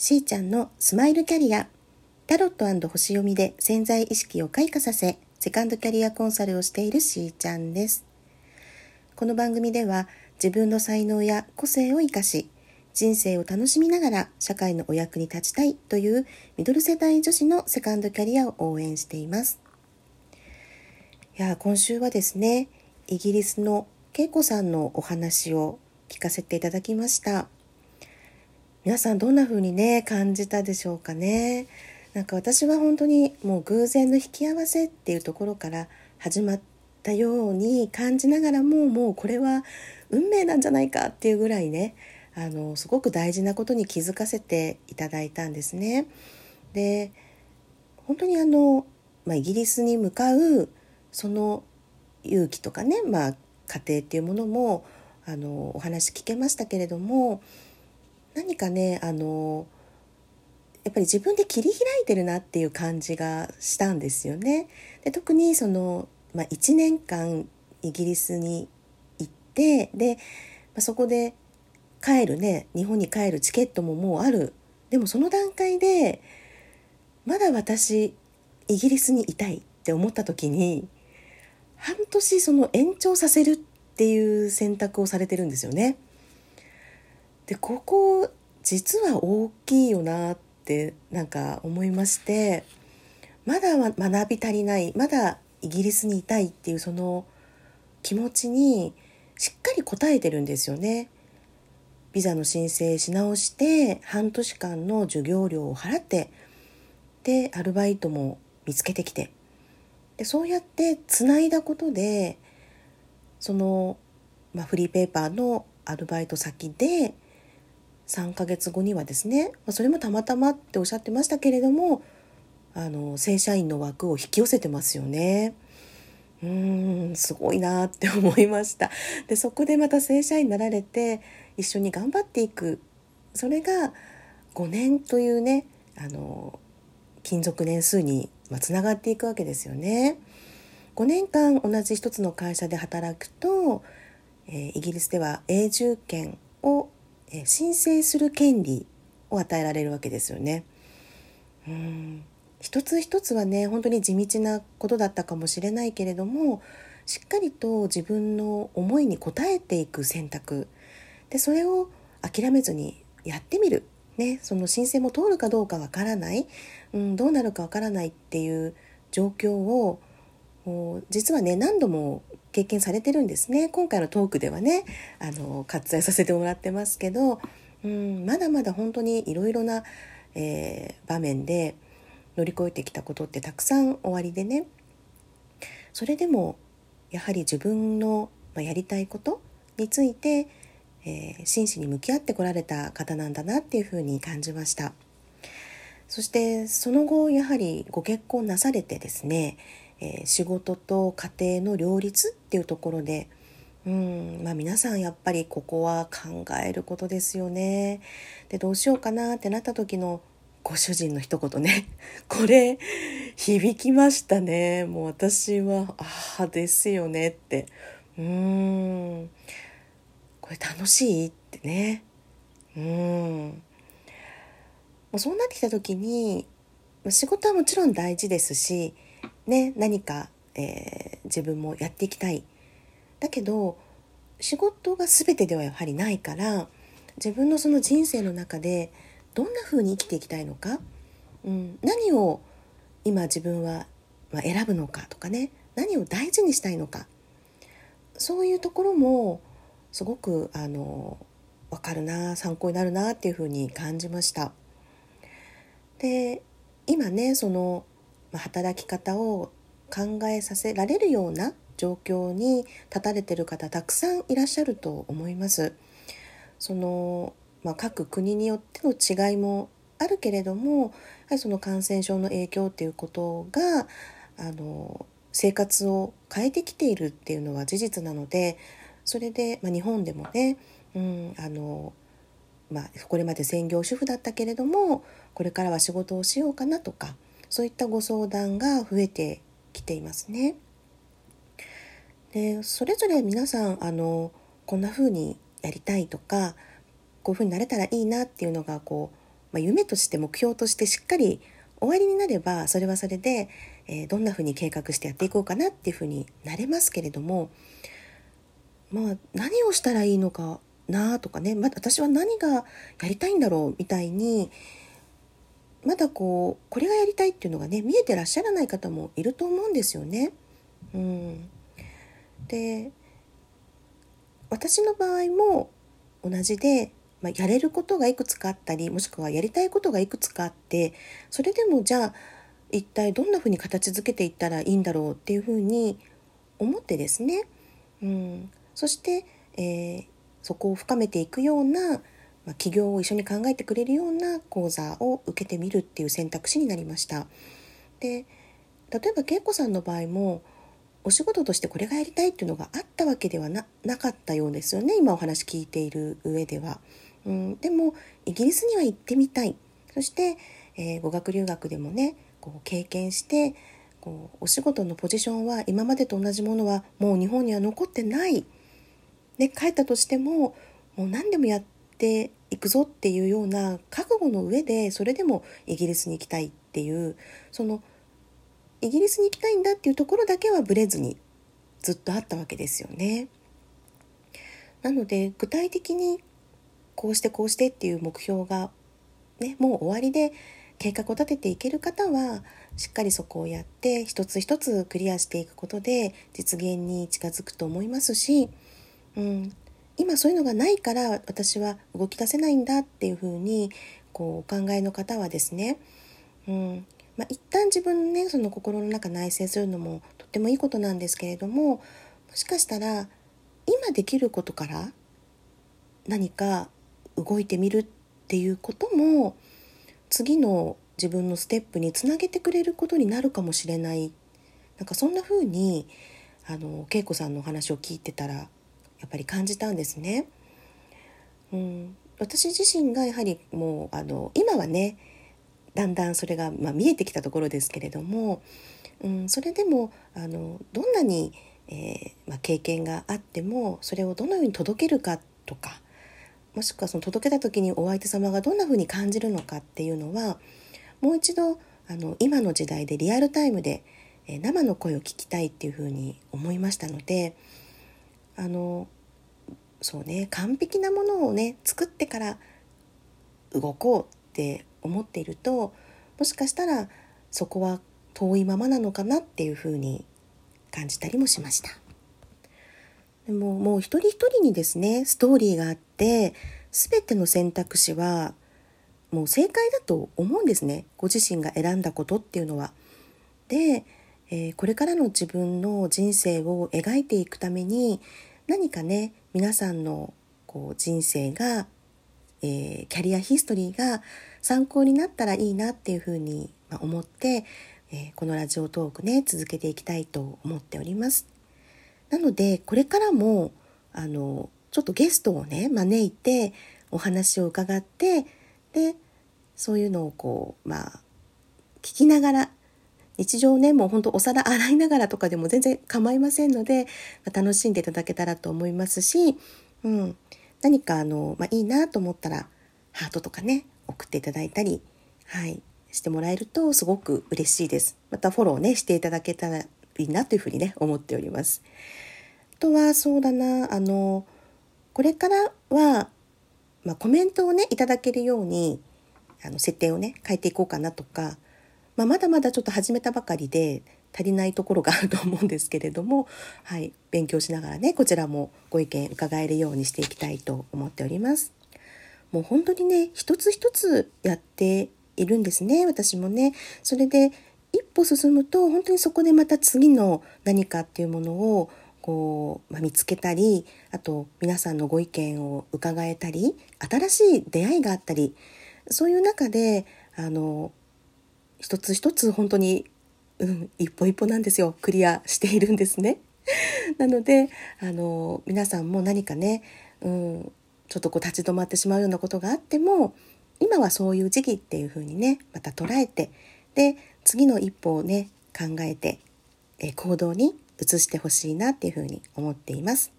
しーちゃんのスマイルキャリア。タロット星読みで潜在意識を開花させセカンドキャリアコンサルをしているしーちゃんです。この番組では自分の才能や個性を生かし人生を楽しみながら社会のお役に立ちたいというミドル世代女子のセカンドキャリアを応援しています。いや今週はですねイギリスの恵子さんのお話を聞かせていただきました。皆さんどんな風にね感じたでしょうかねなんか私は本当にもう偶然の引き合わせっていうところから始まったように感じながらももうこれは運命なんじゃないかっていうぐらいねあのすごく大事なことに気づかせていただいたんですね。で本当にあの、まあ、イギリスに向かうその勇気とかね、まあ、家庭っていうものもあのお話聞けましたけれども何かねあのやっぱり自分で切り開いてるなっていう感じがしたんですよね。で特にその、まあ、1年間イギリスに行ってで、まあ、そこで帰るね日本に帰るチケットももうあるでもその段階でまだ私イギリスにいたいって思った時に半年その延長させるっていう選択をされてるんですよね。でここ実は大きいよなってなんか思いましてまだ学び足りないまだイギリスにいたいっていうその気持ちにしっかり応えてるんですよね。ビザの申請し直して半年間の授業料を払ってでアルバイトも見つけてきてでそうやってつないだことでその、まあ、フリーペーパーのアルバイト先で3ヶ月後にはですねそれもたまたまっておっしゃってましたけれどもあの正社員の枠を引き寄せてますよね。うーんすごいなって思いましたでそこでまた正社員になられて一緒に頑張っていくそれが5年というねあの勤続年数につながっていくわけですよね。5年間同じ一つの会社で働くと、えー、イギリスでは永住権をえ申請する権利を与えられるわけですよね。うん。一つ一つはね本当に地道なことだったかもしれないけれどもしっかりと自分の思いに応えていく選択。でそれを諦めずにやってみる、ね、その申請も通るかどうかわからない、うん、どうなるかわからないっていう状況を実はね何度も経験されてるんですね。今回のトークではねあの割愛させてもらってますけど、うん、まだまだ本当にいろいろな、えー、場面で乗り越えてきたことってたくさん終わりでね。それでもやはり自分のやりたいことについて、えー、真摯に向き合ってこられた方なんだなっていうふうに感じました。そしてその後やはりご結婚なされてですねえー、仕事と家庭の両立っていうところでうんまあ皆さんやっぱりここは考えることですよね。でどうしようかなってなった時のご主人の一言ね。これ響きましたね。もう私はああですよねって。うん。これ楽しいってね。うん。もうそうなってきた時に仕事はもちろん大事ですしね、何か、えー、自分もやっていきたい。だけど仕事が全てではやはりないから自分のその人生の中でどんな風に生きていきたいのか、うん、何を今自分は、ま選ぶのかとかね何を大事にしたいのかそういうところもすごくあの分かるな参考になるなっていうふうに感じました。で今ねその働き方を考えさせられるような状況に立たれてる方たくさんいらっしゃると思います。そのまあ、各国によっての違いもあるけれどもやはりその感染症の影響っていうことがあの生活を変えてきているっていうのは事実なのでそれで、まあ、日本でもね、うんあのまあ、これまで専業主婦だったけれどもこれからは仕事をしようかなとかそういったご相談が増えてきていますね。でそれぞれ皆さんあのこんな風にやりたいとかこういう風になれたらいいなっていうのがこうまあ、夢として目標としてしっかり終わりになればそれはそれで、えー、どんなふうに計画してやっていこうかなっていうふうになれますけれどもまあ何をしたらいいのかなとかね、ま、私は何がやりたいんだろうみたいにまだこうこれがやりたいっていうのがね見えてらっしゃらない方もいると思うんですよね。うん、で私の場合も同じで、まあ、やれることがいくつかあったりもしくはやりたいことがいくつかあってそれでもじゃあ一体どんなふうに形づけていったらいいんだろうっていうふうに思ってですね、うん、そして、えー、そこを深めていくような、まあ、起業を一緒に考えてくれるような講座を受けてみるっていう選択肢になりました。で例えば恵子さんの場合もお仕事としてこれがやりたいっていうのがあったわけではなかったようですよね今お話聞いている上では。うん、でもイギリスには行ってみたいそして、えー、語学留学でもねこう経験してこうお仕事のポジションは今までと同じものはもう日本には残ってない、ね、帰ったとしてももう何でもやっていくぞっていうような覚悟の上でそれでもイギリスに行きたいっていうそのイギリスに行きたいんだっていうところだけはブレずにずっとあったわけですよね。なので具体的にこうしてこうしてっていう目標がねもう終わりで計画を立てていける方はしっかりそこをやって一つ一つクリアしていくことで実現に近づくと思いますし、うん、今そういうのがないから私は動き出せないんだっていうふうにこうお考えの方はですね、うん。まあ、一旦自分ねその心の中内省するのもとってもいいことなんですけれどももしかしたら今できることから何か動いてみるっていうことも次の自分のステップにつなげてくれることになるかもしれない。なんかそんな風にあの恵子さんのお話を聞いてたらやっぱり感じたんですね。うん、私自身がやはりもうあの今はねだんだんそれが、まあ、見えてきたところですけれども、うん、それでもあのどんなに、えー、まあ、経験があってもそれをどのように届けるかとかもしくはその届けた時にお相手様がどんなふうに感じるのかっていうのはもう一度あの今の時代でリアルタイムで、え生の声を聞きたいっていうふうに思いましたのであのそうね完璧なものをね作ってから動こうって思っているともしかしたらそこは遠いままなのかなっていうふうに感じたりもしました。でももう一人一人にですねストーリーがあって全ての選択肢はもう正解だと思うんですねご自身が選んだことっていうのは。で、えー、これからの自分の人生を描いていくために何かね皆さんのこう人生が、えー、キャリアヒストリーが参考になったらいいなっていうふうに思って、えー、このラジオトークね続けていきたいと思っております。なのでこれからもあのちょっとゲストをね招いてお話を伺ってでそういうのをこうまあ聞きながら日常ねもうほんとお皿洗いながらとかでも全然構いませんので、まあ、楽しんでいただけたらと思いますし、うん、何かあの、まあ、いいなと思ったらハートとかね送っていただいたり、はい、してもらえるとすごく嬉しいです。またフォローねしていただけたらいいなというふうにね思っております。あとはそうだなあのこれからは、まあ、コメントをねいただけるようにあの設定をね変えていこうかなとか、まあ、まだまだちょっと始めたばかりで足りないところがあると思うんですけれども、はい、勉強しながらねこちらもご意見伺えるようにしていきたいと思っております。もう本当にね一つ一つやっているんですね私もね。それで一歩進むと本当にそこでまた次の何かっていうものをこう、まあ、見つけたりあと皆さんのご意見を伺えたり新しい出会いがあったりそういう中であの一つ一つ本当に、うん、一歩一歩なんですよクリアしているんですね。なのであの皆さんも何かね、うん、ちょっとこう立ち止まってしまうようなことがあっても今はそういう時期っていう風にねまた捉えてで次の一歩をね考えて、え行動に移してほしいなっていうふうに思っています。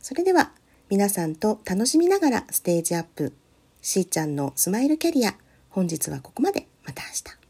それでは皆さんと楽しみながらステージアップしーちゃんのスマイルキャリア本日はここまでまた明日。